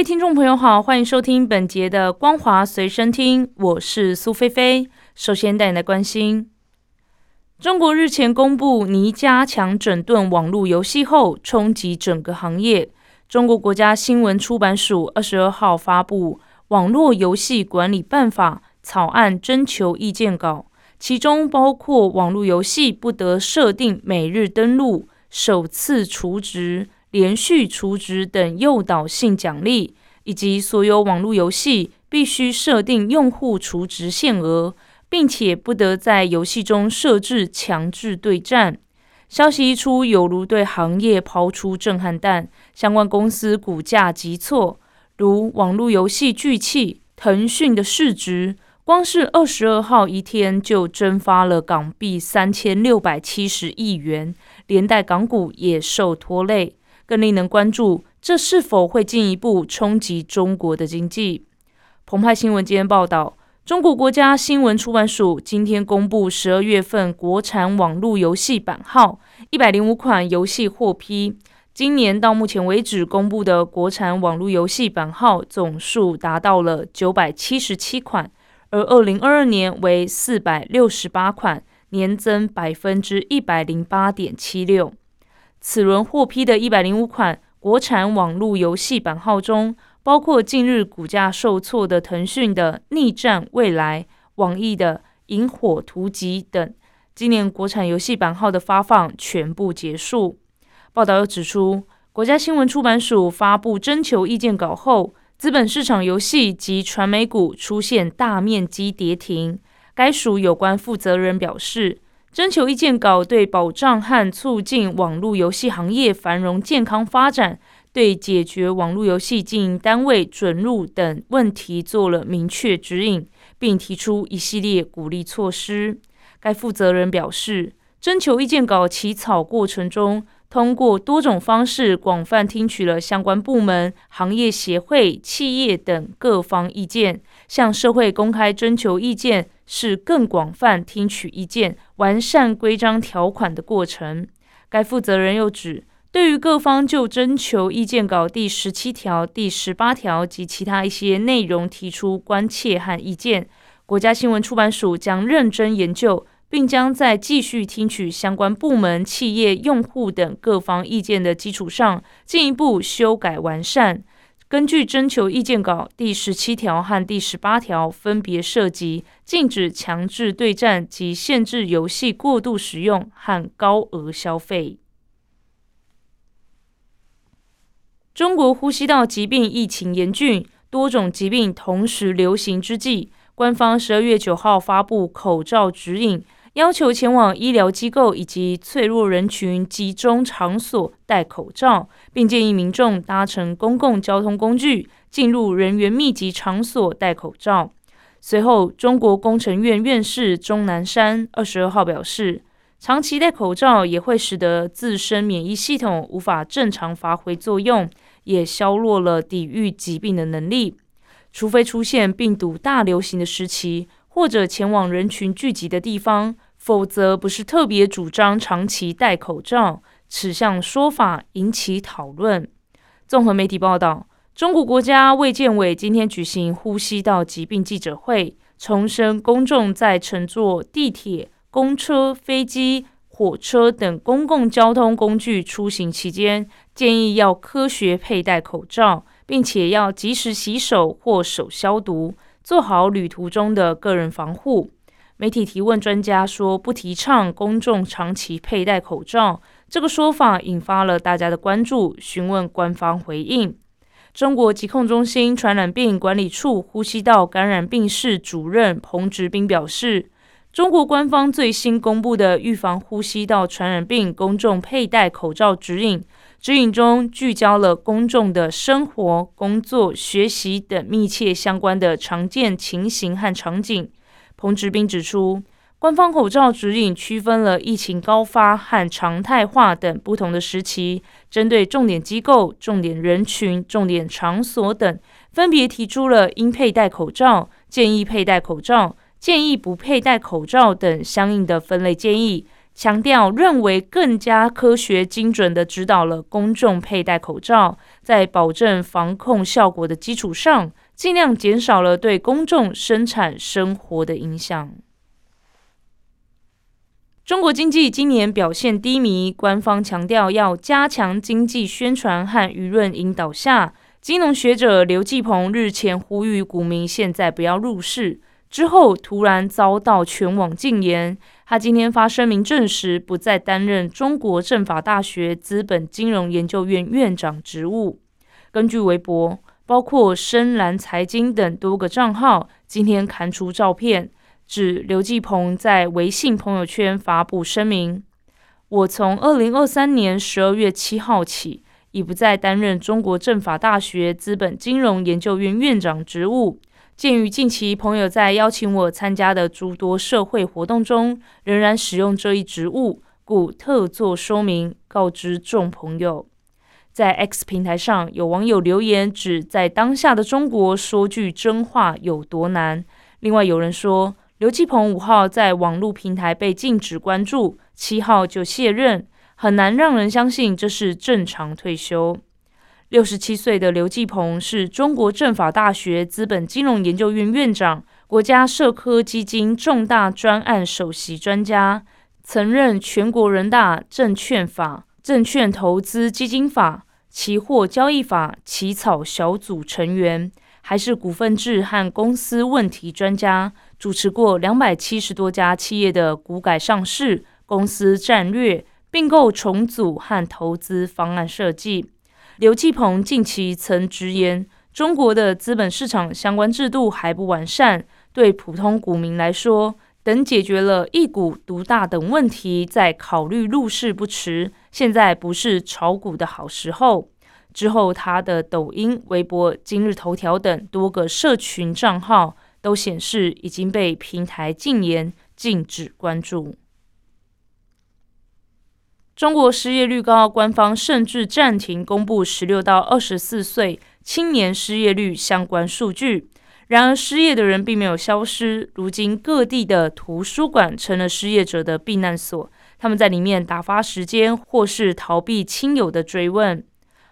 位听众朋友好，欢迎收听本节的《光华随身听》，我是苏菲菲。首先带来关心，中国日前公布拟加强整顿网络游戏后，冲击整个行业。中国国家新闻出版署二十二号发布《网络游戏管理办法》草案征求意见稿，其中包括网络游戏不得设定每日登录、首次储值。连续储值等诱导性奖励，以及所有网络游戏必须设定用户储值限额，并且不得在游戏中设置强制对战。消息一出，犹如对行业抛出震撼弹，相关公司股价急挫，如网络游戏巨企腾讯的市值，光是二十二号一天就蒸发了港币三千六百七十亿元，连带港股也受拖累。更令人关注，这是否会进一步冲击中国的经济？澎湃新闻今天报道，中国国家新闻出版署今天公布十二月份国产网络游戏版号，一百零五款游戏获批。今年到目前为止公布的国产网络游戏版号总数达到了九百七十七款，而二零二二年为四百六十八款，年增百分之一百零八点七六。此轮获批的一百零五款国产网络游戏版号中，包括近日股价受挫的腾讯的《逆战未来》、网易的《萤火图集》等。今年国产游戏版号的发放全部结束。报道又指出，国家新闻出版署发布征求意见稿后，资本市场游戏及传媒股出现大面积跌停。该署有关负责人表示。征求意见稿对保障和促进网络游戏行业繁荣健康发展，对解决网络游戏经营单位准入等问题做了明确指引，并提出一系列鼓励措施。该负责人表示，征求意见稿起草过程中，通过多种方式广泛听取了相关部门、行业协会、企业等各方意见，向社会公开征求意见。是更广泛听取意见、完善规章条款的过程。该负责人又指，对于各方就征求意见稿第十七条、第十八条及其他一些内容提出关切和意见，国家新闻出版署将认真研究，并将在继续听取相关部门、企业、用户等各方意见的基础上，进一步修改完善。根据征求意见稿第十七条和第十八条，分别涉及禁止强制对战及限制游戏过度使用和高额消费。中国呼吸道疾病疫情严峻，多种疾病同时流行之际，官方十二月九号发布口罩指引。要求前往医疗机构以及脆弱人群集中场所戴口罩，并建议民众搭乘公共交通工具、进入人员密集场所戴口罩。随后，中国工程院院士钟南山二十二号表示，长期戴口罩也会使得自身免疫系统无法正常发挥作用，也削弱了抵御疾病的能力。除非出现病毒大流行的时期。或者前往人群聚集的地方，否则不是特别主张长期戴口罩。此项说法引起讨论。综合媒体报道，中国国家卫健委今天举行呼吸道疾病记者会，重申公众在乘坐地铁、公车、飞机、火车等公共交通工具出行期间，建议要科学佩戴口罩，并且要及时洗手或手消毒。做好旅途中的个人防护。媒体提问专家说，不提倡公众长期佩戴口罩，这个说法引发了大家的关注。询问官方回应，中国疾控中心传染病管理处呼吸道感染病室主任彭直斌表示，中国官方最新公布的预防呼吸道传染病公众佩戴口罩指引，指引中聚焦了公众的生活、工作、学习等密切相关的常见情形和场景。彭志斌指出。官方口罩指引区分了疫情高发和常态化等不同的时期，针对重点机构、重点人群、重点场所等，分别提出了应佩戴口罩、建议佩戴口罩、建议不佩戴口罩等相应的分类建议，强调认为更加科学精准的指导了公众佩戴口罩，在保证防控效果的基础上，尽量减少了对公众生产生活的影响。中国经济今年表现低迷，官方强调要加强经济宣传和舆论引导下，金融学者刘继鹏日前呼吁股民现在不要入市，之后突然遭到全网禁言。他今天发声明证实，不再担任中国政法大学资本金融研究院院长职务。根据微博，包括深蓝财经等多个账号今天刊出照片。指刘继鹏在微信朋友圈发布声明：“我从二零二三年十二月七号起，已不再担任中国政法大学资本金融研究院院长职务。鉴于近期朋友在邀请我参加的诸多社会活动中，仍然使用这一职务，故特作说明，告知众朋友。”在 X 平台上，有网友留言指，在当下的中国说句真话有多难。另外有人说。刘继鹏五号在网络平台被禁止关注，七号就卸任，很难让人相信这是正常退休。六十七岁的刘继鹏是中国政法大学资本金融研究院院长、国家社科基金重大专案首席专家，曾任全国人大证券法、证券投资基金法、期货交易法起草小组成员。还是股份制和公司问题专家，主持过两百七十多家企业的股改上市、公司战略并购重组和投资方案设计。刘继鹏近期曾直言，中国的资本市场相关制度还不完善，对普通股民来说，等解决了一股独大等问题再考虑入市不迟。现在不是炒股的好时候。之后，他的抖音、微博、今日头条等多个社群账号都显示已经被平台禁言，禁止关注。中国失业率高，官方甚至暂停公布十六到二十四岁青年失业率相关数据。然而，失业的人并没有消失，如今各地的图书馆成了失业者的避难所，他们在里面打发时间，或是逃避亲友的追问。《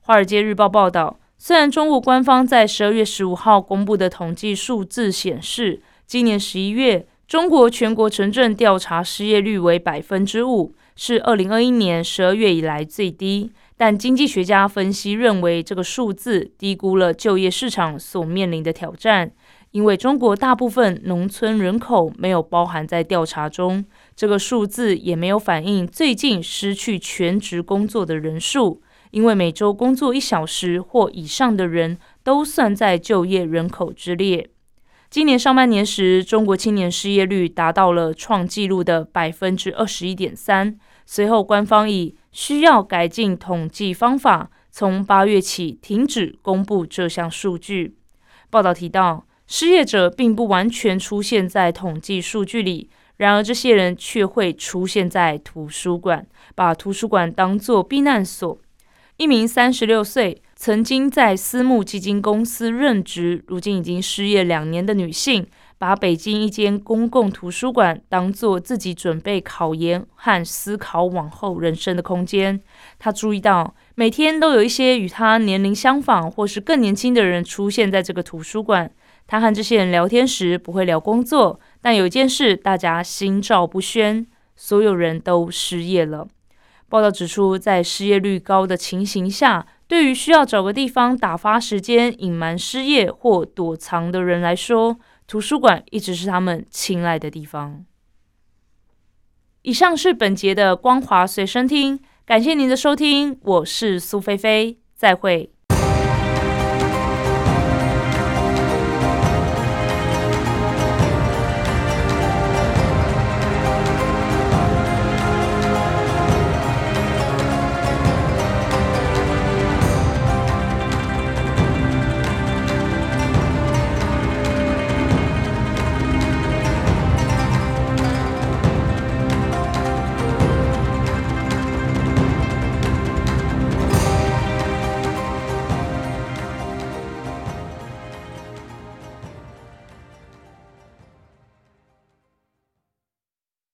华尔街日报》报道，虽然中国官方在十二月十五号公布的统计数字显示，今年十一月中国全国城镇调查失业率为百分之五，是二零二一年十二月以来最低。但经济学家分析认为，这个数字低估了就业市场所面临的挑战，因为中国大部分农村人口没有包含在调查中，这个数字也没有反映最近失去全职工作的人数。因为每周工作一小时或以上的人都算在就业人口之列。今年上半年时，中国青年失业率达到了创纪录的百分之二十一点三。随后，官方以需要改进统计方法，从八月起停止公布这项数据。报道提到，失业者并不完全出现在统计数据里，然而这些人却会出现在图书馆，把图书馆当作避难所。一名三十六岁、曾经在私募基金公司任职、如今已经失业两年的女性，把北京一间公共图书馆当做自己准备考研和思考往后人生的空间。她注意到，每天都有一些与她年龄相仿或是更年轻的人出现在这个图书馆。她和这些人聊天时不会聊工作，但有一件事大家心照不宣：所有人都失业了。报道指出，在失业率高的情形下，对于需要找个地方打发时间、隐瞒失业或躲藏的人来说，图书馆一直是他们青睐的地方。以上是本节的光华随身听，感谢您的收听，我是苏菲菲，再会。